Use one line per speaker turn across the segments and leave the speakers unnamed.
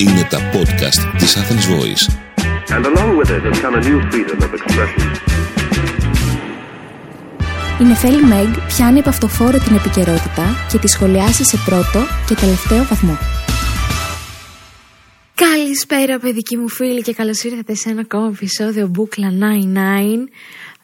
Είναι τα podcast της Athens Voice.
And along with it has come a new freedom of expression.
Η Νεφέλη Μεγ πιάνει από αυτοφόρο την επικαιρότητα και τη σχολιάσει σε πρώτο και τελευταίο βαθμό. Καλησπέρα παιδικοί μου φίλοι και καλώς ήρθατε σε ένα ακόμα επεισόδιο Μπούκλα 99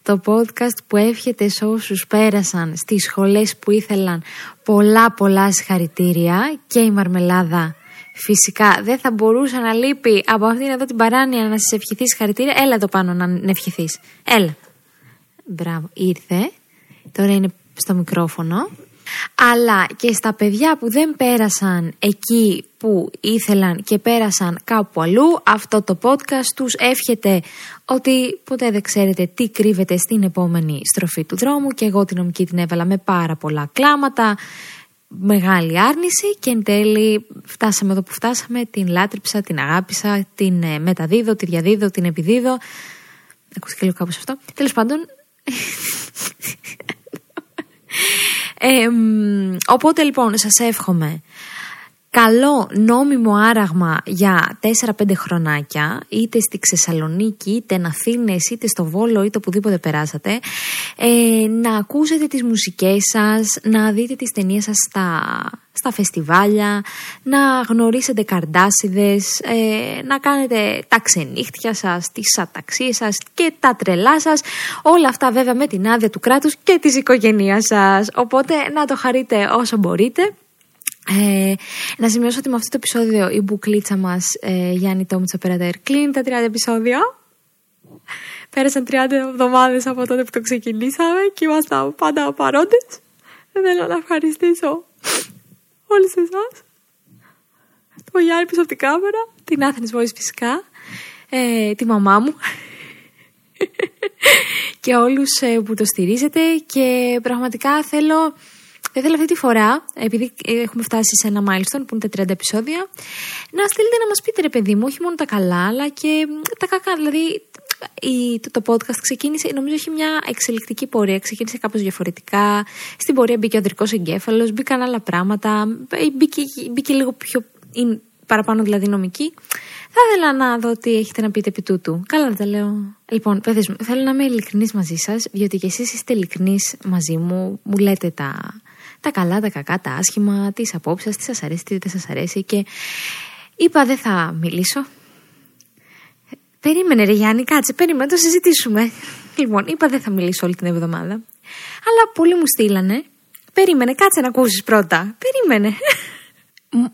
το podcast που εύχεται σε όσους πέρασαν στις σχολές που ήθελαν πολλά πολλά συγχαρητήρια και η Μαρμελάδα Φυσικά δεν θα μπορούσε να λείπει από αυτήν εδώ την παράνοια να σα ευχηθείς συγχαρητήρια. Έλα εδώ πάνω να ευχηθείς. Έλα. Μπράβο, ήρθε. Τώρα είναι στο μικρόφωνο. Αλλά και στα παιδιά που δεν πέρασαν εκεί που ήθελαν και πέρασαν κάπου αλλού, αυτό το podcast τους εύχεται ότι ποτέ δεν ξέρετε τι κρύβεται στην επόμενη στροφή του δρόμου και εγώ την νομική την έβαλα με πάρα πολλά κλάματα, μεγάλη άρνηση και εν τέλει φτάσαμε εδώ που φτάσαμε, την λάτρεψα, την αγάπησα, την ε, μεταδίδω, τη διαδίδω, την επιδίδω. Ακούστηκε λίγο κάπως αυτό. Τέλος πάντων... Ε, οπότε λοιπόν σας εύχομαι καλό νόμιμο άραγμα για 4-5 χρονάκια, είτε στη Ξεσαλονίκη, είτε εν Αθήνες, είτε στο Βόλο, είτε οπουδήποτε περάσατε, ε, να ακούσετε τις μουσικές σας, να δείτε τις ταινίες σας στα, στα φεστιβάλια, να γνωρίσετε καρντάσιδες, ε, να κάνετε τα ξενύχτια σας, τις αταξίες σας και τα τρελά σας, όλα αυτά βέβαια με την άδεια του κράτους και της οικογένειας σας. Οπότε να το χαρείτε όσο μπορείτε. Ε, να σημειώσω ότι με αυτό το επεισόδιο η μπουκλίτσα μας ε, Γιάννη Τόμιτσα Περατέρ κλείνει τα 30 επεισόδια. Πέρασαν 30 εβδομάδες από τότε που το ξεκινήσαμε και ήμασταν πάντα παρόντες. Θέλω να ευχαριστήσω όλους εσάς. Το Γιάννη πίσω από την κάμερα, την Athens Voice φυσικά, ε, τη μαμά μου και όλους ε, που το στηρίζετε και πραγματικά θέλω θα ήθελα αυτή τη φορά, επειδή έχουμε φτάσει σε ένα milestone που είναι τα 30 επεισόδια, να στείλετε να μας πείτε ρε παιδί μου, όχι μόνο τα καλά, αλλά και τα κακά. Δηλαδή, η, το, το podcast ξεκίνησε, νομίζω έχει μια εξελικτική πορεία. Ξεκίνησε κάπως διαφορετικά. Στην πορεία μπήκε ο ανδρικός εγκέφαλος, μπήκαν άλλα πράγματα. Μπήκε, μπήκε λίγο πιο. Είναι παραπάνω δηλαδή νομική. Θα ήθελα να δω τι έχετε να πείτε επί τούτου. Καλά δεν τα λέω. Λοιπόν, παιδες μου, θέλω να είμαι ειλικρινής μαζί σας, διότι και εσείς είστε ειλικρινείς μαζί μου. Μου λέτε τα, τα καλά, τα κακά, τα άσχημα, τις απόψεις τι σας αρέσει, τι δεν σας αρέσει. Και είπα δεν θα μιλήσω. Περίμενε, ρε Γιάννη, κάτσε, περίμενε, το συζητήσουμε. Λοιπόν, είπα δεν θα μιλήσω όλη την εβδομάδα. Αλλά πολλοί μου στείλανε. Περίμενε, κάτσε να ακούσεις πρώτα. Περίμενε.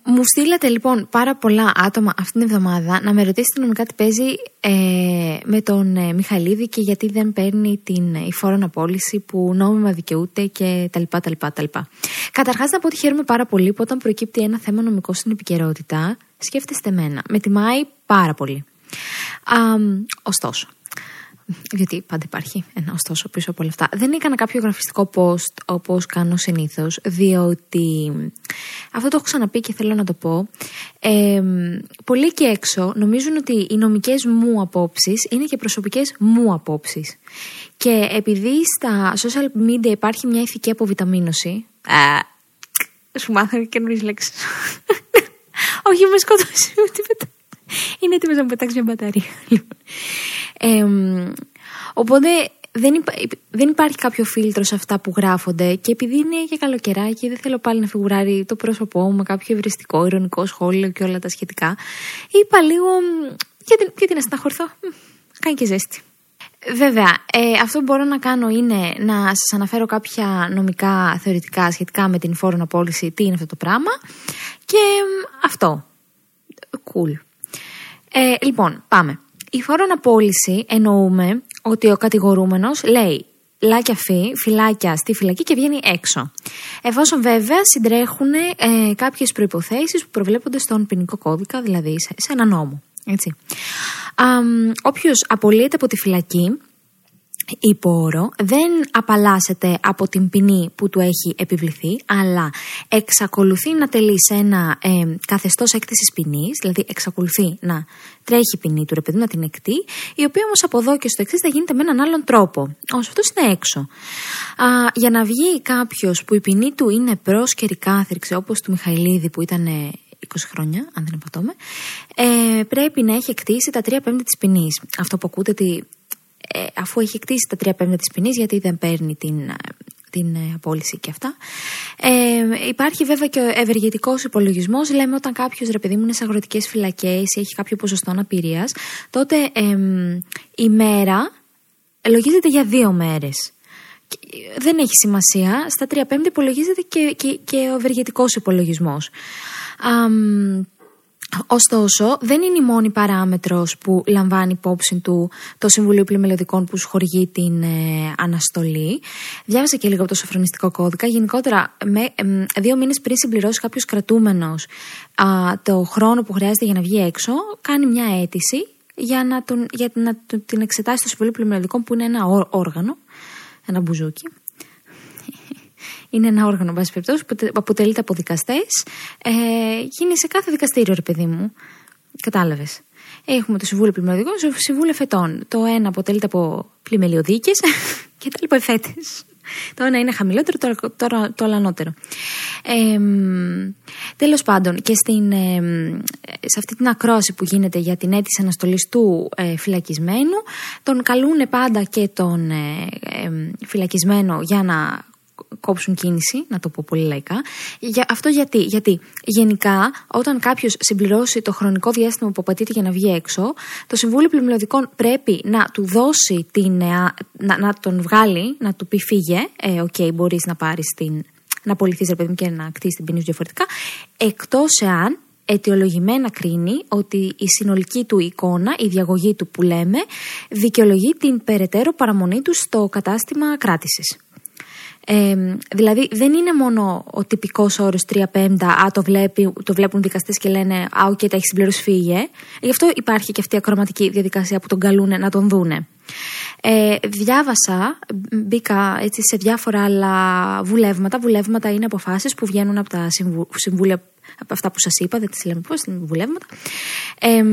Μου στείλατε λοιπόν πάρα πολλά άτομα αυτήν την εβδομάδα να με ρωτήσετε νομικά τι παίζει ε, με τον ε, Μιχαλίδη και γιατί δεν παίρνει την ε, φόρον απόλυση που νόμιμα δικαιούται και τα λοιπά, τα λοιπά, τα λοιπά. Καταρχάς να πω ότι χαίρομαι πάρα πολύ που όταν προκύπτει ένα θέμα νομικό στην επικαιρότητα σκέφτεστε εμένα. Με τιμάει πάρα πολύ. Α, ωστόσο, γιατί πάντα υπάρχει ένα ωστόσο πίσω από όλα αυτά. Δεν έκανα κάποιο γραφιστικό post όπως κάνω συνήθως, διότι αυτό το έχω ξαναπεί και θέλω να το πω. Ε, πολλοί και έξω νομίζουν ότι οι νομικές μου απόψεις είναι και προσωπικές μου απόψεις. Και επειδή στα social media υπάρχει μια ηθική αποβιταμίνωση. Α, σου μάθανε καινούριες λέξεις. Όχι, με σκοτώσει. Είναι έτοιμος να μου πετάξει μια μπαταρία. Ε, οπότε δεν, υπά, δεν υπάρχει κάποιο φίλτρο σε αυτά που γράφονται και επειδή είναι και καλοκαιράκι δεν θέλω πάλι να φιγουράρει το πρόσωπό μου με κάποιο ευριστικό, ηρωνικό σχόλιο και όλα τα σχετικά. Είπα λίγο γιατί, γιατί να στεναχωρηθώ. Κάνει και ζέστη. Βέβαια, ε, αυτό που μπορώ να κάνω είναι να σας αναφέρω κάποια νομικά θεωρητικά σχετικά με την φόρον απόλυση, τι είναι αυτό το πράγμα και αυτό. Cool. Ε, λοιπόν, πάμε. Η φόρον απόλυση εννοούμε ότι ο κατηγορούμενος λέει λάκια φύ, φυλάκια στη φυλακή και βγαίνει έξω. Εφόσον βέβαια συντρέχουν ε, κάποιες προϋποθέσεις που προβλέπονται στον ποινικό κώδικα, δηλαδή σε, σε ένα νόμο. Έτσι. όποιος απολύεται από τη φυλακή υπόρο δεν απαλλάσσεται από την ποινή που του έχει επιβληθεί, αλλά εξακολουθεί να τελεί σε ένα ε, καθεστώς έκθεσης ποινής, δηλαδή εξακολουθεί να τρέχει η ποινή του, ρε παιδί, να την εκτεί, η οποία όμως από εδώ και στο εξής θα γίνεται με έναν άλλον τρόπο. Όσο αυτός είναι έξω. Α, για να βγει κάποιος που η ποινή του είναι πρόσκαιρη κάθριξη, όπως του Μιχαηλίδη που ήταν 20 χρόνια, αν δεν υποτόμαι, ε, πρέπει να έχει εκτίσει τα 3 πέμπτη της ποινής. Αυτό που ακούτε ότι ε, αφού έχει εκτίσει τα 3 πέμπτη της ποινής, γιατί δεν παίρνει την, ε, την ε, απόλυση και αυτά. Ε, υπάρχει βέβαια και ο ευεργετικός υπολογισμός. Λέμε όταν κάποιος ρε παιδί μου είναι σε αγροτικές φυλακές ή έχει κάποιο ποσοστό αναπηρίας, τότε ε, η μέρα λογίζεται για δύο μέρες. Δεν έχει σημασία. Στα 3 πέμπτη υπολογίζεται και, και, και ο ευεργετικός υπολογισμός. Ωστόσο, δεν είναι η μόνη παράμετρος που λαμβάνει υπόψη του το Συμβουλίο Πλημελωδικών που σου χορηγεί την ε, αναστολή. Διάβασα και λίγο από το σοφρονιστικό κώδικα. Γενικότερα, με, δύο μήνες πριν συμπληρώσει κάποιος κρατούμενος το χρόνο που χρειάζεται για να βγει έξω, κάνει μια αίτηση για να, τον, για να την εξετάσει στο Συμβουλίο Πλημελωδικών που είναι ένα όργανο, ένα μπουζούκι είναι ένα όργανο, βάση περιπτώσει, που αποτελείται από δικαστές. Ε, γίνει σε κάθε δικαστήριο, ρε παιδί μου. Κατάλαβες. Έχουμε το Συμβούλιο Πλημελιωδικών και το Συμβούλιο Εφετών. Το ένα αποτελείται από πλημελιωδίκε και τα λοιπά εφέτες. Το ένα είναι χαμηλότερο, το, το, το άλλο ανώτερο. Ε, Τέλος πάντων, και στην, ε, σε αυτή την ακρόαση που γίνεται για την αίτηση αναστολής του ε, φυλακισμένου, τον καλούν πάντα και τον ε, φυλακισμένο για να κόψουν κίνηση, να το πω πολύ λαϊκά. Για, αυτό γιατί, γιατί γενικά όταν κάποιος συμπληρώσει το χρονικό διάστημα που απαιτείται για να βγει έξω, το Συμβούλιο Πλημμελειοδικών πρέπει να του δώσει την. Να, να τον βγάλει, να του πει φύγε. Ε, ok, okay, μπορείς να πάρεις την. να απολυθείς, ρε παιδί μου, και να κτίσεις την ποινή διαφορετικά. Εκτός εάν αιτιολογημένα κρίνει ότι η συνολική του εικόνα, η διαγωγή του που λέμε, δικαιολογεί την περαιτέρω παραμονή του στο κατάστημα κράτησης. Ε, δηλαδή δεν είναι μόνο ο τυπικός όρος 3 πέμπτα, α, το, βλέπει, το βλέπουν δικαστές και λένε Α, ok, okay, τα έχει συμπληρώσει, φύγε. Γι' αυτό υπάρχει και αυτή η ακροαματική διαδικασία που τον καλούν να τον δούνε. Ε, διάβασα, μπήκα έτσι σε διάφορα άλλα βουλεύματα. Βουλεύματα είναι αποφάσεις που βγαίνουν από τα συμβούλια, από αυτά που σας είπα, δεν τις λέμε πώς, είναι βουλεύματα. Ε,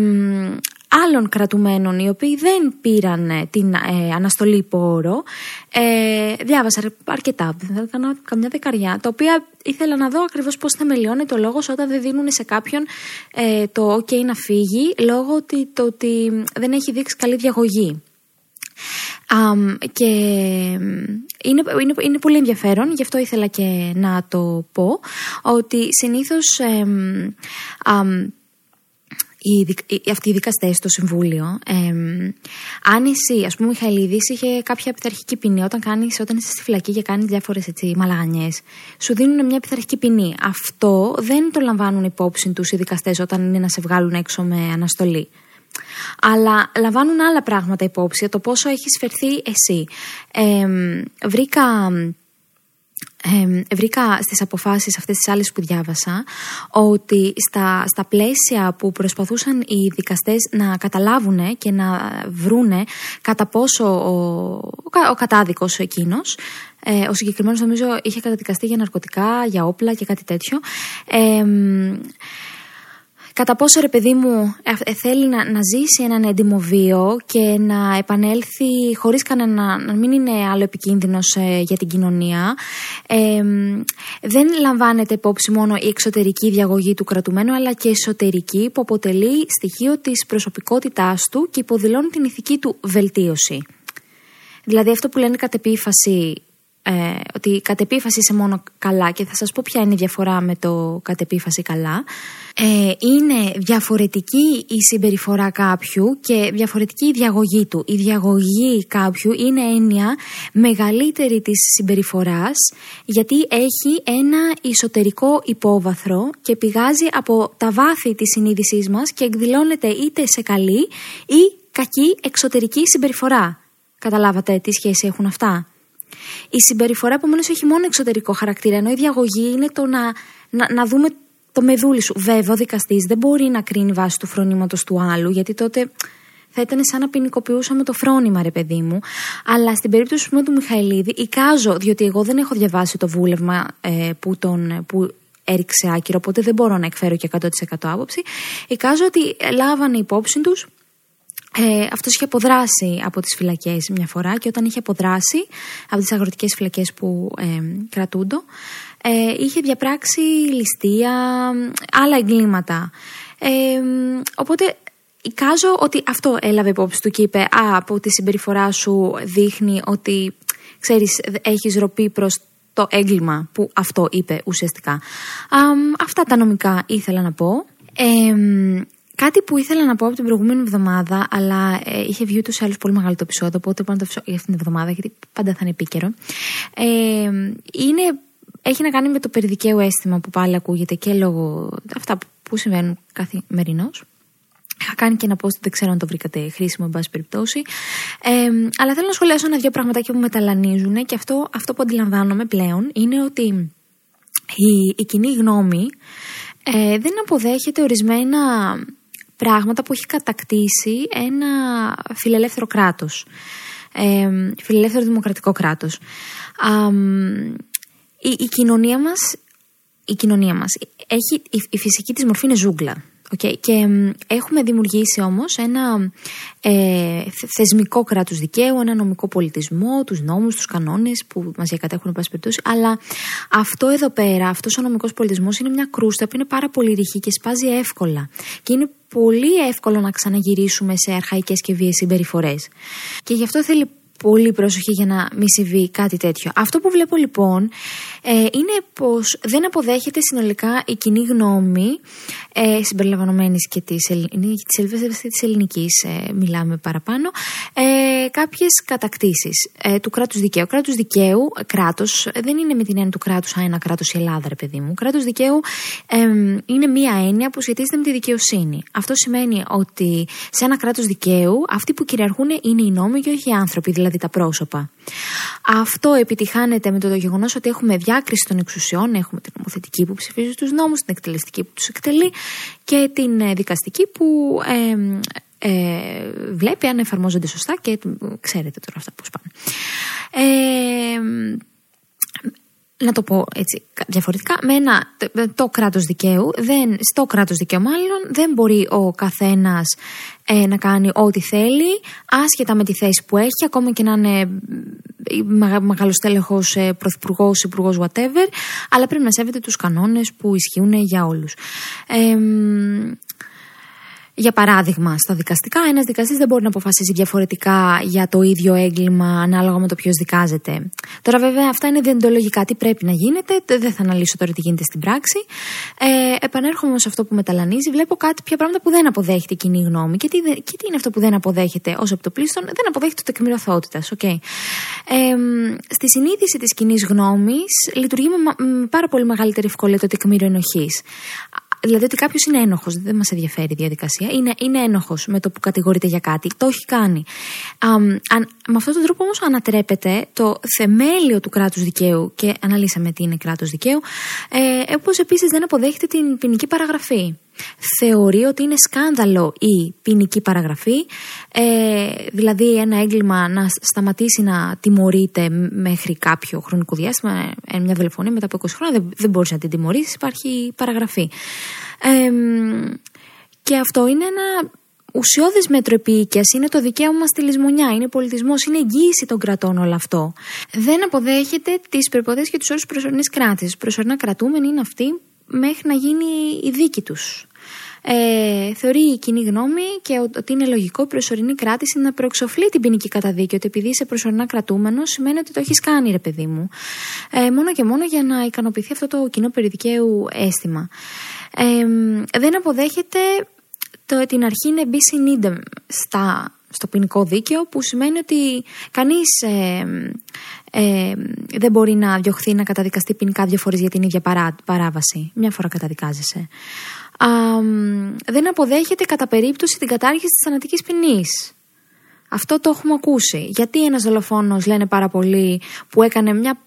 άλλων κρατουμένων οι οποίοι δεν πήραν ε, την ε, αναστολή υπό όρο. Ε, διάβασα αρκετά, θα κάνω καμιά δεκαριά, τα οποία ήθελα να δω ακριβώς πώς θεμελιώνει το λόγος όταν δεν δίνουν σε κάποιον ε, το ok να φύγει λόγω ότι, το ότι δεν έχει δείξει καλή διαγωγή. και είναι, είναι, είναι πολύ ενδιαφέρον, γι' αυτό ήθελα και να το πω, ότι συνήθως οι, αυτοί οι δικαστές στο Συμβούλιο, ε, αν εσύ, ας πούμε, Μιχαηλίδης είχε κάποια πειθαρχική ποινή, όταν, κάνεις, όταν είσαι στη φυλακή και κάνεις διάφορες μαλαγανιές, σου δίνουν μια πειθαρχική ποινή. Αυτό δεν το λαμβάνουν υπόψη τους οι δικαστές όταν είναι να σε βγάλουν έξω με αναστολή. Αλλά λαμβάνουν άλλα πράγματα υπόψη, το πόσο έχεις φερθεί εσύ. Ε, βρήκα ε, βρήκα στις αποφάσεις αυτές τις άλλες που διάβασα ότι στα, στα πλαίσια που προσπαθούσαν οι δικαστές να καταλάβουν και να βρούνε κατά πόσο ο, ο, ο κατάδικος εκείνος ε, ο συγκεκριμένος νομίζω είχε καταδικαστεί για ναρκωτικά, για όπλα και κάτι τέτοιο κατά πόσο ρε παιδί μου ε, θέλει να, να ζήσει έναν έντιμο βίο και να επανέλθει χωρίς κανένα, να μην είναι άλλο επικίνδυνος ε, για την κοινωνία. Ε, δεν λαμβάνεται υπόψη μόνο η εξωτερική διαγωγή του κρατουμένου αλλά και εσωτερική που αποτελεί στοιχείο της προσωπικότητάς του και υποδηλώνει την ηθική του βελτίωση. Δηλαδή αυτό που λένε κατ' επίφαση ε, ότι κατ' επίφαση είσαι μόνο καλά και θα σας πω ποια είναι η διαφορά με το κατ' επίφαση καλά ε, είναι διαφορετική η συμπεριφορά κάποιου και διαφορετική η διαγωγή του. Η διαγωγή κάποιου είναι έννοια μεγαλύτερη της συμπεριφοράς γιατί έχει ένα εσωτερικό υπόβαθρο και πηγάζει από τα βάθη της συνείδησής μας και εκδηλώνεται είτε σε καλή ή κακή εξωτερική συμπεριφορά. Καταλάβατε τι σχέση έχουν αυτά; Η συμπεριφορά επομένως έχει μόνο εξωτερικό χαρακτήρα, ενώ η διαγωγή είναι το να, να, να δούμε το μεδούλι σου. Βέβαια, ο δικαστής δεν μπορεί να κρίνει βάσει του φρονήματος του άλλου, γιατί τότε θα ήταν σαν να ποινικοποιούσαμε το φρόνημα, ρε παιδί μου. Αλλά στην περίπτωση πούμε, του Μιχαηλίδη, εικάζω, διότι εγώ δεν έχω διαβάσει το βούλευμα ε, που, τον, που έριξε άκυρο, οπότε δεν μπορώ να εκφέρω και 100% άποψη. Εικάζω ότι λάβανε υπόψη τους ε, αυτός είχε αποδράσει από τις φυλακές μια φορά και όταν είχε αποδράσει από τις αγροτικές φυλακές που ε, κρατούντο ε, είχε διαπράξει ληστεία, άλλα εγκλήματα. Ε, οπότε εικάζω ότι αυτό έλαβε υπόψη του και είπε «Α, από τη συμπεριφορά σου δείχνει ότι, ξέρεις, έχεις ροπή προς το έγκλημα που αυτό είπε ουσιαστικά». αυτά τα νομικά ήθελα να πω. Κάτι που ήθελα να πω από την προηγούμενη εβδομάδα, αλλά ε, είχε βγει ούτως ή άλλως πολύ μεγάλο το επεισόδιο, οπότε μπορώ να το αφήσω για αυτήν την εβδομάδα, γιατί πάντα θα είναι επίκαιρο. Ε, είναι, έχει να κάνει με το περιδικαίου αίσθημα που πάλι ακούγεται και λόγω αυτά που συμβαίνουν καθημερινώς. Είχα κάνει και ένα post, δεν ξέρω αν το βρήκατε χρήσιμο, εν πάση περιπτώσει. Ε, αλλά θέλω να σχολιάσω ένα-δύο πραγματάκια που μεταλανίζουν και αυτό, αυτό που αντιλαμβάνομαι πλέον είναι ότι η, η κοινή γνώμη ε, δεν αποδέχεται ορισμένα πράγματα που έχει κατακτήσει ένα φιλελεύθερο κράτος. Ε, φιλελεύθερο δημοκρατικό κράτος. η, η, κοινωνία μας, η κοινωνία μας έχει, η, η φυσική της μορφή είναι ζούγκλα. Okay. Και έχουμε δημιουργήσει όμως ένα ε, θεσμικό κράτος δικαίου, ένα νομικό πολιτισμό, τους νόμους, τους κανόνες που μας διακατέχουν πάση περιπτώσει. Αλλά αυτό εδώ πέρα, αυτός ο νομικός πολιτισμός είναι μια κρούστα που είναι πάρα πολύ ρηχή και σπάζει εύκολα. Και είναι πολύ εύκολο να ξαναγυρίσουμε σε αρχαϊκές και βίες συμπεριφορές. Και γι' αυτό θέλει πολύ προσοχή για να μην συμβεί κάτι τέτοιο. Αυτό που βλέπω λοιπόν ε, είναι πως δεν αποδέχεται συνολικά η κοινή γνώμη ε, συμπεριλαμβανομένης και της, της, της ελληνικής ε, μιλάμε παραπάνω ε, κάποιες κατακτήσεις ε, του κράτους δικαίου. Κράτους δικαίου, κράτος δεν είναι με την έννοια του κράτους α, ένα κράτος η Ελλάδα ρε παιδί μου. Κράτος δικαίου ε, είναι μία έννοια που σχετίζεται με τη δικαιοσύνη. Αυτό σημαίνει ότι σε ένα κράτος δικαίου αυτοί που κυριαρχούν είναι οι νόμοι και όχι οι άνθρωποι, δηλαδή τα πρόσωπα. Αυτό επιτυχάνεται με το γεγονός ότι έχουμε διάκριση των εξουσιών. Έχουμε την νομοθετική που ψηφίζει τους νόμους, την εκτελεστική που τους εκτελεί και την ε, δικαστική που ε, ε, βλέπει αν εφαρμόζονται σωστά και ξέρετε τώρα αυτά πώς πάνε. Ε, να το πω έτσι διαφορετικά, με ένα, το κράτος δικαίου, δεν, στο κράτος δικαίου μάλλον, δεν μπορεί ο καθένας ε, να κάνει ό,τι θέλει, άσχετα με τη θέση που έχει, ακόμα και να είναι μεγάλο τέλεχο, ε, πρωθυπουργός, υπουργός, whatever, αλλά πρέπει να σέβεται τους κανόνες που ισχύουν για όλους. Ε, για παράδειγμα, στα δικαστικά, ένας δικαστής δεν μπορεί να αποφασίσει διαφορετικά για το ίδιο έγκλημα ανάλογα με το ποιος δικάζεται. Τώρα, βέβαια, αυτά είναι διεντολογικά τι πρέπει να γίνεται. Δεν θα αναλύσω τώρα τι γίνεται στην πράξη. Ε, επανέρχομαι σε αυτό που μεταλανίζει. Βλέπω κάτι, πια πράγματα που δεν αποδέχεται η κοινή γνώμη. Και τι, και τι είναι αυτό που δεν αποδέχεται ως επιτοπλίστων, δεν αποδέχεται το τεκμήριο αθωότητα. Okay. Ε, στη συνείδηση της κοινής γνώμης λειτουργεί με, με πάρα πολύ μεγαλύτερη ευκολία το τεκμήριο ενοχής. Δηλαδή ότι κάποιος είναι ένοχος, δεν μας ενδιαφέρει η διαδικασία. Είναι, είναι ένοχος με το που κατηγορείται για κάτι. Το έχει κάνει. Α, αν, με αυτόν τον τρόπο όμως ανατρέπεται το θεμέλιο του κράτους δικαίου και αναλύσαμε τι είναι κράτος δικαίου. Ε, Όπως επίσης δεν αποδέχεται την ποινική παραγραφή. Θεωρεί ότι είναι σκάνδαλο η ποινική παραγραφή, ε, δηλαδή ένα έγκλημα να σταματήσει να τιμωρείται μέχρι κάποιο χρονικό διάστημα, ε, μια δολοφονία μετά από 20 χρόνια δεν, δεν μπορείς να την τιμωρήσεις, υπάρχει παραγραφή. Ε, και αυτό είναι ένα ουσιώδες μέτρο επίοικιας, είναι το δικαίωμα στη λησμονιά, είναι πολιτισμός, είναι εγγύηση των κρατών όλο αυτό. Δεν αποδέχεται τις προποθέσει και τους όρους προσωρινής κράτησης. Προσωρινά κρατούμενοι είναι αυτοί μέχρι να γίνει η δίκη τους. Ε, θεωρεί η κοινή γνώμη και ότι είναι λογικό η προσωρινή κράτηση να προεξοφλεί την ποινική καταδίκη. Ότι επειδή είσαι προσωρινά κρατούμενος, σημαίνει ότι το έχεις κάνει, ρε παιδί μου. Ε, μόνο και μόνο για να ικανοποιηθεί αυτό το κοινό περιδικαίου αίσθημα. Ε, δεν αποδέχεται το, την αρχή είναι bis in idem στα, στο ποινικό δίκαιο που σημαίνει ότι κανείς ε, ε, δεν μπορεί να διωχθεί να καταδικαστεί ποινικά δύο φορές για την ίδια παρά, παράβαση. Μια φορά καταδικάζεσαι. Α, δεν αποδέχεται κατά περίπτωση την κατάργηση της θανατικής ποινής. Αυτό το έχουμε ακούσει. Γιατί ένας δολοφόνος λένε πάρα πολύ που έκανε μια,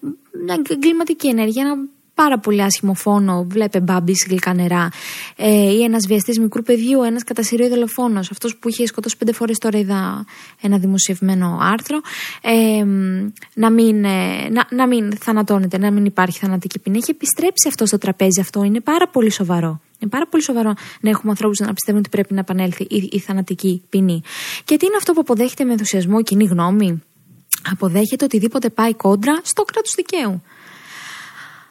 μια εγκληματική ενέργεια, ένα πάρα πολύ άσχημο φόνο, βλέπε μπάμπι γλυκά νερά, ε, ή ένας βιαστής μικρού παιδιού, ένας κατά σειρό δολοφόνος, αυτός που είχε σκοτώσει πέντε φορές τώρα είδα ένα δημοσιευμένο άρθρο, ε, να, μην, ε, να, να μην θανατώνεται, να μην υπάρχει θανατική ποινή. Έχει επιστρέψει αυτό στο τραπέζι αυτό, είναι πάρα πολύ σοβαρό. Είναι πάρα πολύ σοβαρό να έχουμε ανθρώπους να πιστεύουν ότι πρέπει να επανέλθει η, η θανατική ποινή. Και τι είναι αυτό που αποδέχεται με ενθουσιασμό η κοινή γνώμη; Αποδέχεται οτιδήποτε πάει κόντρα στο κράτος δικαίου.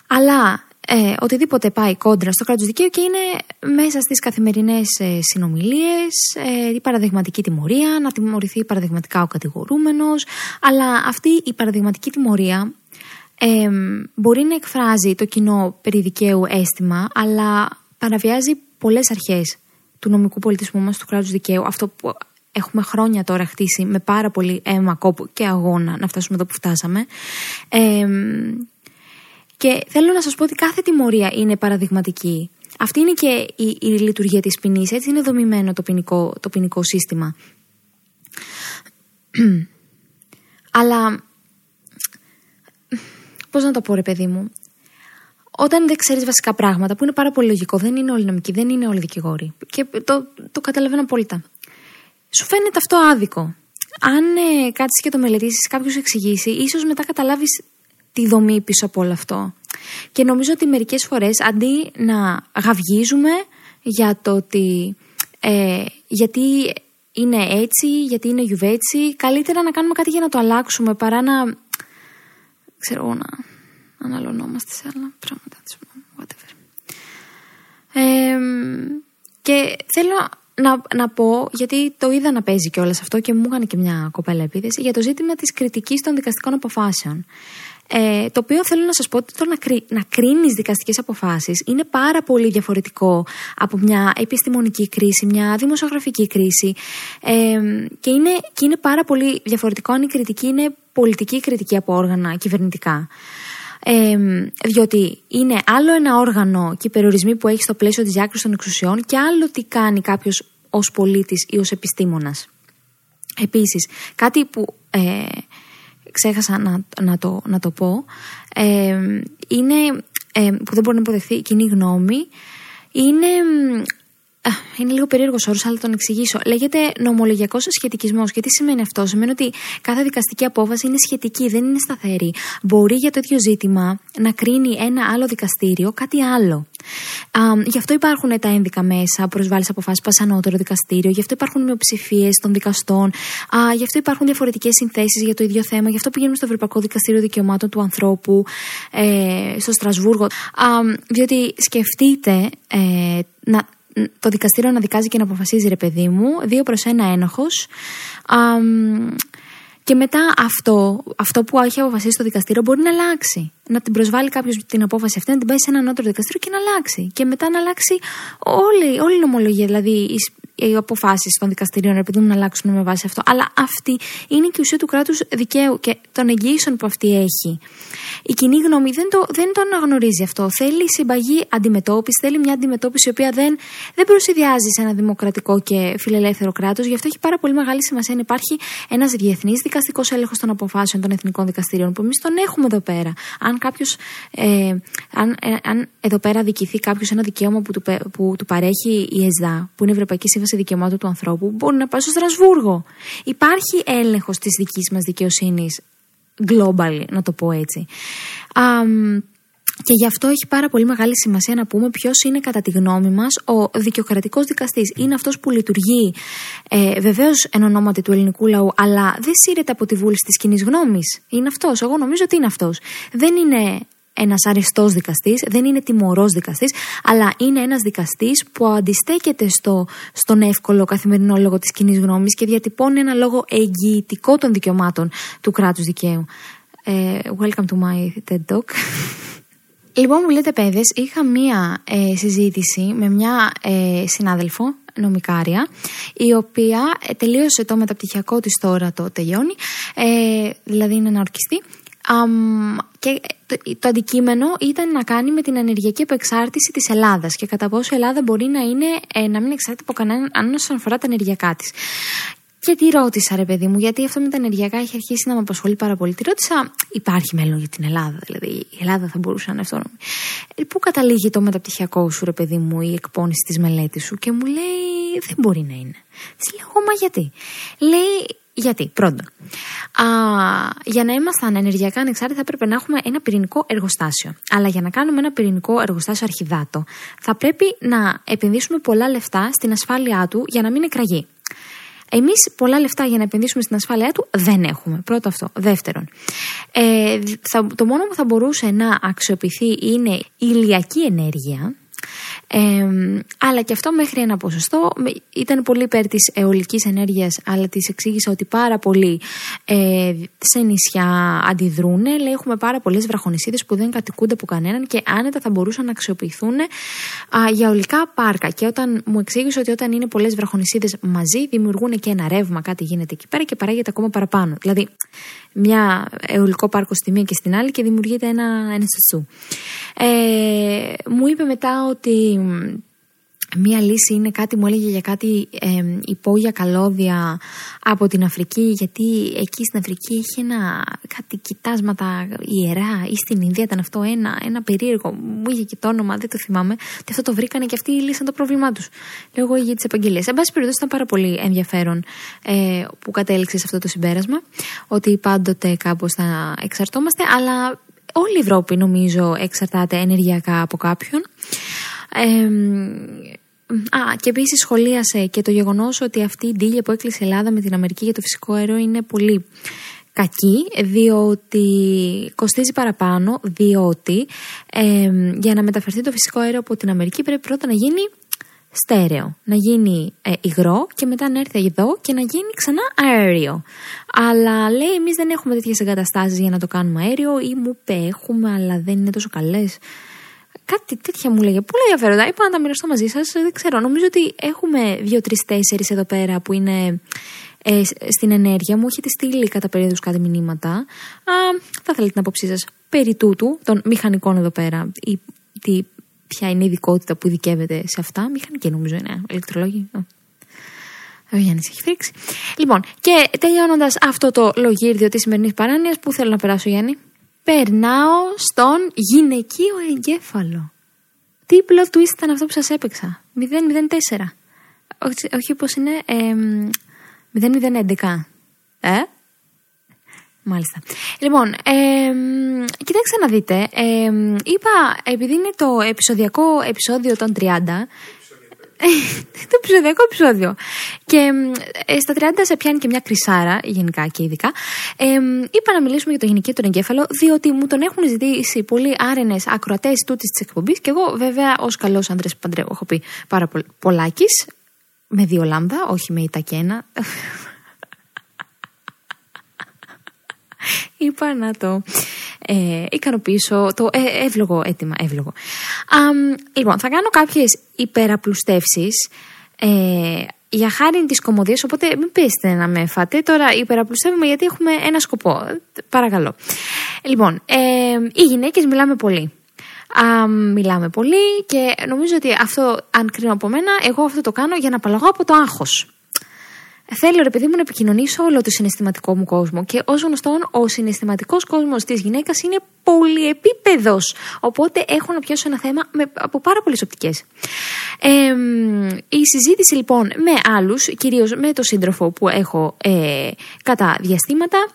Αλλά ε, οτιδήποτε πάει κόντρα στο κράτος δικαίου και είναι μέσα στις καθημερινές ε, συνομιλίες, ε, η παραδειγματική τιμωρία, να τιμωρηθεί παραδειγματικά ο κατηγορούμενος. Αλλά αυτή η παραδειγματική τιμωρία ε, μπορεί να εκφράζει το κοινό περί δικαίου αίσθημα, αλλά παραβιάζει πολλές αρχές του νομικού πολιτισμού μας, του κράτους δικαίου. Αυτό που έχουμε χρόνια τώρα χτίσει με πάρα πολύ αίμα, κόπο και αγώνα να φτάσουμε εδώ που φτάσαμε. Ε, και θέλω να σας πω ότι κάθε τιμωρία είναι παραδειγματική. Αυτή είναι και η, η λειτουργία της ποινής. Έτσι είναι δομημένο το ποινικό, το ποινικό σύστημα. Αλλά, πώς να το πω ρε παιδί μου, όταν δεν ξέρεις βασικά πράγματα, που είναι πάρα πολύ λογικό, δεν είναι όλοι νομικοί, δεν είναι όλοι δικηγόροι. Και το, το καταλαβαίνω απόλυτα. Σου φαίνεται αυτό άδικο. Αν ε, κάτσεις και το μελετήσεις, κάποιος εξηγήσει, ίσως μετά καταλάβεις τη δομή πίσω από όλο αυτό. Και νομίζω ότι μερικές φορές αντί να γαυγίζουμε για το ότι ε, γιατί είναι έτσι, γιατί είναι γιουβέτσι, καλύτερα να κάνουμε κάτι για να το αλλάξουμε παρά να, ξέρω εγώ, να αναλωνόμαστε σε άλλα πράγματα. Whatever. Ε, και θέλω να, να πω, γιατί το είδα να παίζει κιόλας αυτό και μου έκανε και μια κοπέλα επίθεση, για το ζήτημα της κριτικής των δικαστικών αποφάσεων. Ε, το οποίο θέλω να σας πω ότι το να, κρι, να κρίνεις δικαστικές αποφάσεις είναι πάρα πολύ διαφορετικό από μια επιστημονική κρίση, μια δημοσιογραφική κρίση ε, και, είναι, και είναι πάρα πολύ διαφορετικό αν η κριτική είναι πολιτική κριτική από όργανα κυβερνητικά. Ε, διότι είναι άλλο ένα όργανο και οι περιορισμοί που έχει στο πλαίσιο της διάκρισης των εξουσιών και άλλο τι κάνει κάποιος ως πολίτης ή ως επιστήμονας. Επίσης, κάτι που ε, ξέχασα να, να, το, να το πω, ε, είναι, ε, που δεν μπορεί να υποδεχθεί η κοινή γνώμη, είναι είναι λίγο περίεργος όρος, αλλά θα τον εξηγήσω. Λέγεται νομολογιακός σχετικισμός. Και τι σημαίνει αυτό, Σημαίνει ότι κάθε δικαστική απόφαση είναι σχετική, δεν είναι σταθερή. Μπορεί για το ίδιο ζήτημα να κρίνει ένα άλλο δικαστήριο κάτι άλλο. Α, γι' αυτό υπάρχουν τα ένδικα μέσα, προσβάλλεις αποφάσεις πας ανώτερο δικαστήριο, γι' αυτό υπάρχουν μειοψηφίες των δικαστών, α, γι' αυτό υπάρχουν διαφορετικές συνθέσεις για το ίδιο θέμα, γι' αυτό πηγαίνουμε στο Ευρωπαϊκό Δικαστήριο Δικαιωμάτων του Ανθρώπου, ε, στο Στρασβούργο. Α, διότι σκεφτείτε ε, να το δικαστήριο να δικάζει και να αποφασίζει, ρε παιδί μου, δύο προς ένα ένοχος. Και μετά αυτό, αυτό που έχει αποφασίσει το δικαστήριο μπορεί να αλλάξει. Να την προσβάλλει κάποιος την απόφαση αυτή, να την πάει σε ένα ανώτερο δικαστήριο και να αλλάξει. Και μετά να αλλάξει όλη, όλη η νομολογία. Δηλαδή οι αποφάσεις των δικαστηρίων, επειδή μου να αλλάξουν με βάση αυτό. Αλλά αυτή είναι και η ουσία του κράτους δικαίου και των εγγύσεων που αυτή έχει. Η κοινή γνώμη δεν το, δεν το αναγνωρίζει αυτό. Θέλει συμπαγή αντιμετώπισης, θέλει μια αντιμετώπιση η οποία δεν, δεν προσυδειάζει σε ένα δημοκρατικό και φιλελεύθερο κράτος. Γι' αυτό έχει πάρα πολύ μεγάλη σημασία να υπάρχει ένας διεθνής δικαστικός έλεγχος των αποφάσεων των εθνικών δικαστηρίων, που εμείς τον έχουμε εδώ πέρα. Αν κάποιος, ε, αν, ε, αν εδώ πέρα δικηθεί κάποιος ένα δικαίωμα που του, που του παρέχει η ΕΣΔΑ, που είναι η Ευρωπαϊκή Σύμβαση Δικαιωμάτων του Ανθρώπου, μπορεί να πάει στο Στρασβούργο. Υπάρχει έλεγχος της δικής μας δικαιοσύνης global, να το πω έτσι. και γι' αυτό έχει πάρα πολύ μεγάλη σημασία να πούμε ποιος είναι, κατά τη γνώμη μας, ο δικαιοκρατικός δικαστής. Είναι αυτός που λειτουργεί ε, βεβαίως εν ονόματι του ελληνικού λαού, αλλά δεν σύρεται από τη βούληση της κοινής γνώμης. Είναι αυτός. Εγώ νομίζω ότι είναι αυτός. Δεν είναι ένας αριστός δικαστής, δεν είναι τιμωρός δικαστής, αλλά είναι ένας δικαστής που αντιστέκεται στο, στον εύκολο καθημερινό λόγο της κοινή γνώμης και διατυπώνει ένα λόγο εγγυητικό των δικαιωμάτων του κράτους δικαίου. Ε, welcome to my TED Talk. Λοιπόν, μου λέτε παιδες, είχα μία ε, συζήτηση με μια ε, συνάδελφο, νομικάρια, η οποία ε, τελείωσε το μεταπτυχιακό της τώρα, το τελειώνει, δηλαδή είναι ένα ορκιστή και το, αντικείμενο ήταν να κάνει με την ενεργειακή επεξάρτηση της Ελλάδας και κατά πόσο η Ελλάδα μπορεί να, είναι, ε, να μην εξάρτηται από κανέναν αν όσον αφορά τα ενεργειακά της. Και τη ρώτησα, ρε παιδί μου, γιατί αυτό με τα ενεργειακά έχει αρχίσει να με απασχολεί πάρα πολύ. Τη ρώτησα, υπάρχει μέλλον για την Ελλάδα, δηλαδή η Ελλάδα θα μπορούσε να είναι αυτόνομη. Ε, πού καταλήγει το μεταπτυχιακό σου, ρε παιδί μου, η εκπόνηση της μελέτης σου, και μου λέει, δεν μπορεί να είναι. Της λέω, μα γιατί. Λέει, γιατί, πρώτον, α, για να ήμασταν ενεργειακά ανεξάρτητοι θα πρέπει να έχουμε ένα πυρηνικό εργοστάσιο. Αλλά για να κάνουμε ένα πυρηνικό εργοστάσιο αρχιδάτο, θα πρέπει να επενδύσουμε πολλά λεφτά στην ασφάλειά του για να μην εκραγεί. Εμείς πολλά λεφτά για να επενδύσουμε στην ασφάλειά του δεν έχουμε. Πρώτο αυτό. Δεύτερον, ε, θα, το μόνο που θα μπορούσε να αξιοποιηθεί είναι η ηλιακή ενέργεια ε, αλλά και αυτό μέχρι ένα ποσοστό ήταν πολύ υπέρ της αιωλικής ενέργειας, αλλά της εξήγησα ότι πάρα πολλοί ε, σε νησιά αντιδρούν. Λέει, έχουμε πάρα πολλές βραχονισίδες που δεν κατοικούνται από κανέναν και άνετα θα μπορούσαν να αξιοποιηθούν για ολικά πάρκα. Και όταν μου εξήγησε ότι όταν είναι πολλές βραχονισίδες μαζί, δημιουργούν και ένα ρεύμα, κάτι γίνεται εκεί πέρα και παράγεται ακόμα παραπάνω. Δηλαδή, μια αιωλικό πάρκο στη μία και στην άλλη και δημιουργείται ένα, ένα Ε, μου είπε μετά ότι Μία λύση είναι κάτι, μου έλεγε για κάτι ε, υπόγεια καλώδια από την Αφρική, γιατί εκεί στην Αφρική έχει ένα κάτι κοιτάσματα ιερά, ή στην Ινδία ήταν αυτό ένα, ένα περίεργο. Μου είχε και το όνομα, δεν το θυμάμαι. Και αυτό το βρήκανε και αυτοί λύσαν το πρόβλημά τους. Λέω εγώ για τι επαγγελίε. Εν πάση περιπτώσει, ήταν πάρα πολύ ενδιαφέρον ε, που κατέληξε σε αυτό το συμπέρασμα, ότι πάντοτε κάπως θα εξαρτώμαστε, αλλά όλη η Ευρώπη νομίζω εξαρτάται ενεργειακά από κάποιον. Ε, Α, και επίσης σχολίασε και το γεγονός ότι αυτή η ντύλια που έκλεισε η Ελλάδα με την Αμερική για το φυσικό αέριο είναι πολύ κακή, διότι κοστίζει παραπάνω, διότι για να μεταφερθεί το φυσικό αέριο από την Αμερική πρέπει πρώτα να γίνει στέρεο, να γίνει ε, υγρό και μετά να έρθει εδώ και να γίνει ξανά αέριο. Αλλά λέει εμείς δεν έχουμε τέτοιες εγκαταστάσεις για να το κάνουμε αέριο ή μου είπε έχουμε αλλά δεν είναι τόσο καλές. Κάτι τέτοια μου λέγε. Πολύ ενδιαφέροντα. Είπα να τα μοιραστώ μαζί σας. Δεν ξέρω. Νομίζω ότι έχουμε δύο-τρει-τέσσερι εδώ πέρα που είναι ε, στην ενέργεια. Μου έχετε στείλει κατά περίοδους κάτι μηνύματα. Α, θα θέλετε την άποψή σας περί τούτου, των μηχανικών εδώ πέρα. Ή, τι, ποια είναι η ειδικότητα που ειδικεύεται σε αυτά. Μηχανική νομίζω είναι. Ηλεκτρολόγη. Ο Γιάννης έχει φρίξει. Λοιπόν, και τελειώνοντας αυτό το λογίρδιο της σημερινής παράνοιας, πού θέλω να περάσω, Γιάννη; Περνάω στον γυναικείο εγκέφαλο. Τι plot twist ήταν αυτό που σας έπαιξα; 004. Όχι, όχι πώς είναι. Ε, 0011. Ε; Μάλιστα. Λοιπόν, ε, κοιτάξτε να δείτε. Ε, είπα, επειδή είναι το επεισοδιακό επεισόδιο των 30, το επεισοδιακό επεισόδιο. Και ε, στα 30 σε πιάνει και μια κρυσάρα, γενικά και ειδικά. Ε, είπα να μιλήσουμε για το γυναικείο τον εγκέφαλο, διότι μου τον έχουν ζητήσει πολλοί άρενες ακροατές τούτης της εκπομπής. Και εγώ, βέβαια, ως καλός άντρε που παντρεύω, έχω πει πάρα πολλάκις. Με δύο λάμδα, όχι με ηττα και ένα. είπα να το ε, ικανοποιήσω το ε, εύλογο αίτημα. Εύλογο. λοιπόν, θα κάνω κάποιες υπεραπλουστεύσεις ε, για χάρη της κομμωδίας, οπότε μην πέστε να με φάτε. Τώρα υπεραπλουστεύουμε γιατί έχουμε ένα σκοπό. Παρακαλώ. Λοιπόν, ε, οι γυναίκες μιλάμε πολύ. Α, μιλάμε πολύ και νομίζω ότι αυτό, αν κρίνω από μένα, εγώ αυτό το κάνω για να απαλλαγώ από το άγχος. Θέλω, ρε παιδί μου, να επικοινωνήσω όλο το συναισθηματικό μου κόσμο. Και ω γνωστόν, ο συναισθηματικός κόσμος της γυναίκας είναι πολυεπίπεδος. Οπότε έχω να πιάσω ένα θέμα με, από πάρα πολλές οπτικές. Ε, η συζήτηση λοιπόν με άλλους, κυρίως με το σύντροφο που έχω ε, κατά διαστήματα,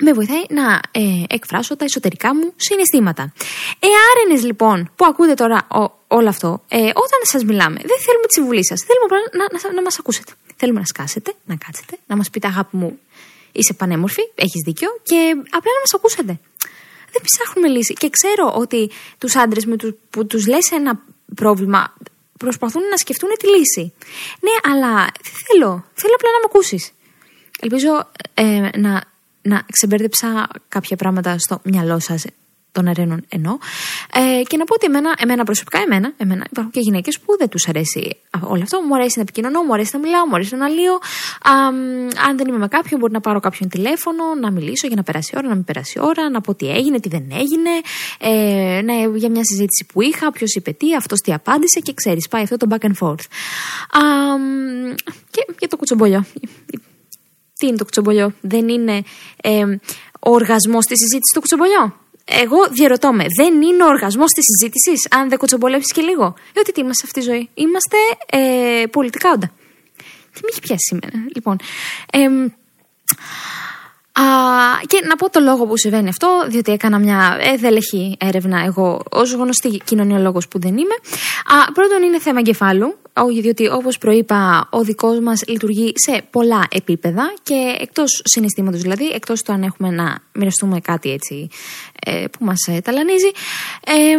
με βοηθάει να ε, εκφράσω τα εσωτερικά μου συναισθήματα. Εάρενε λοιπόν που ακούτε τώρα όλο αυτό, ε, όταν σας μιλάμε, δεν θέλουμε τη συμβουλή σας. Θέλουμε να, να, να, να μας ακούσετε. Θέλουμε να σκάσετε, να κάτσετε, να μας πείτε αγάπη μου, είσαι πανέμορφη, έχεις δίκιο και απλά να μας ακούσετε. Δεν ψάχνουμε λύση. Και ξέρω ότι τους άντρες που τους λες ένα πρόβλημα προσπαθούν να σκεφτούν τη λύση. Ναι, αλλά δεν θέλω. Θέλω απλά να με ακούσεις. Ελπίζω ε, να, να ξεμπέρδεψα κάποια πράγματα στο μυαλό σας των αρένων εννοώ. Ε, και να πω ότι εμένα, εμένα προσωπικά, εμένα, εμένα υπάρχουν και γυναίκες που δεν τους αρέσει όλο αυτό. Μου αρέσει να επικοινωνώ, μου αρέσει να μιλάω, μου αρέσει να αναλύω. αν δεν είμαι με κάποιον, μπορεί να πάρω κάποιον τηλέφωνο, να μιλήσω για να περάσει ώρα, να μην περάσει ώρα, να πω τι έγινε, τι δεν έγινε. Ε, ναι, για μια συζήτηση που είχα, ποιος είπε τι, αυτός τι απάντησε και ξέρεις, πάει αυτό το back and forth. Α, και για το κουτσομπολιό. Τι είναι το κουτσομπολιό, δεν είναι ε, ο οργασμός της συζήτησης του κουτσομπολιό; Εγώ διαρωτώ με, δεν είναι ο οργασμός της συζήτησης, αν δεν κοτσομπολεύει και λίγο; Διότι τι είμαστε σε αυτή τη ζωή. Είμαστε ε, πολιτικά όντα. Τι με έχει πιάσει σήμερα. Λοιπόν. Ε, Α, και να πω το λόγο που συμβαίνει αυτό, διότι έκανα μια εδελεχή έρευνα εγώ ως γνωστή κοινωνιολόγος που δεν είμαι. Α, πρώτον είναι θέμα εγκεφάλου, όχι, διότι όπως προείπα, ο δικός μας λειτουργεί σε πολλά επίπεδα και εκτός συναισθήματος δηλαδή, εκτός το αν έχουμε να μοιραστούμε κάτι έτσι ε, που μας ε, ταλανίζει, ε,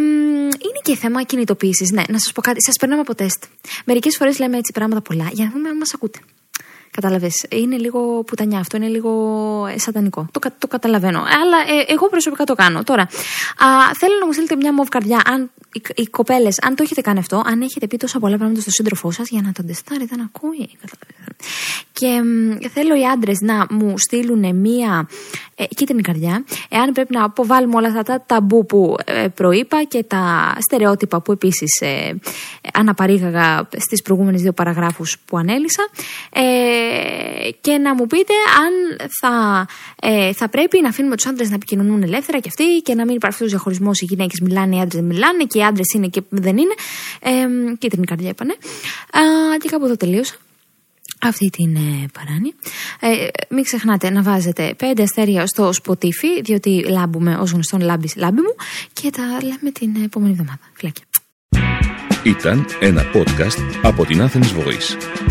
είναι και θέμα κινητοποίησης. Ναι, να σας πω κάτι, σας περνάμε από τεστ. Μερικές φορές λέμε έτσι πράγματα πολλά για να δούμε αν μας ακούτε. Κατάλαβες. Είναι λίγο πουτανιά αυτό, είναι λίγο ε, σατανικό. Το, το καταλαβαίνω. Αλλά ε, εγώ προσωπικά το κάνω. Τώρα, α, θέλω να μου στείλετε μια μοβ καρδιά. Αν οι, οι κοπέλες, αν το έχετε κάνει αυτό, αν έχετε πει τόσα πολλά πράγματα στο σύντροφό σας για να τον τεστάρετε να ακούει. Και μ, θέλω οι άντρες να μου στείλουν μία ε, κίτρινη καρδιά, εάν πρέπει να αποβάλουμε όλα αυτά τα ταμπού που ε, προείπα και τα στερεότυπα που επίσης ε, αναπαρήγαγα στις προηγούμενες δύο παραγράφους που ανέλησα. Ε, και να μου πείτε αν θα, ε, θα πρέπει να αφήνουμε τους άντρες να επικοινωνούν ελεύθερα και αυτοί και να μην υπάρχει αυτός ο διαχωρισμός. Οι γυναίκες μιλάνε, οι άντρες δεν μιλάνε και οι άντρες είναι και δεν είναι. Ε, κίτρινη καρδιά είπανε. και κάπου εδώ τελείωσα αυτή την ε, παράνοια. Ε, μην ξεχνάτε να βάζετε πέντε αστέρια στο Spotify, διότι λάμπουμε ως γνωστόν λάμπη λάμπη μου και τα λέμε την επόμενη εβδομάδα. Φιλάκια.
Ήταν ένα podcast από την Athens Voice.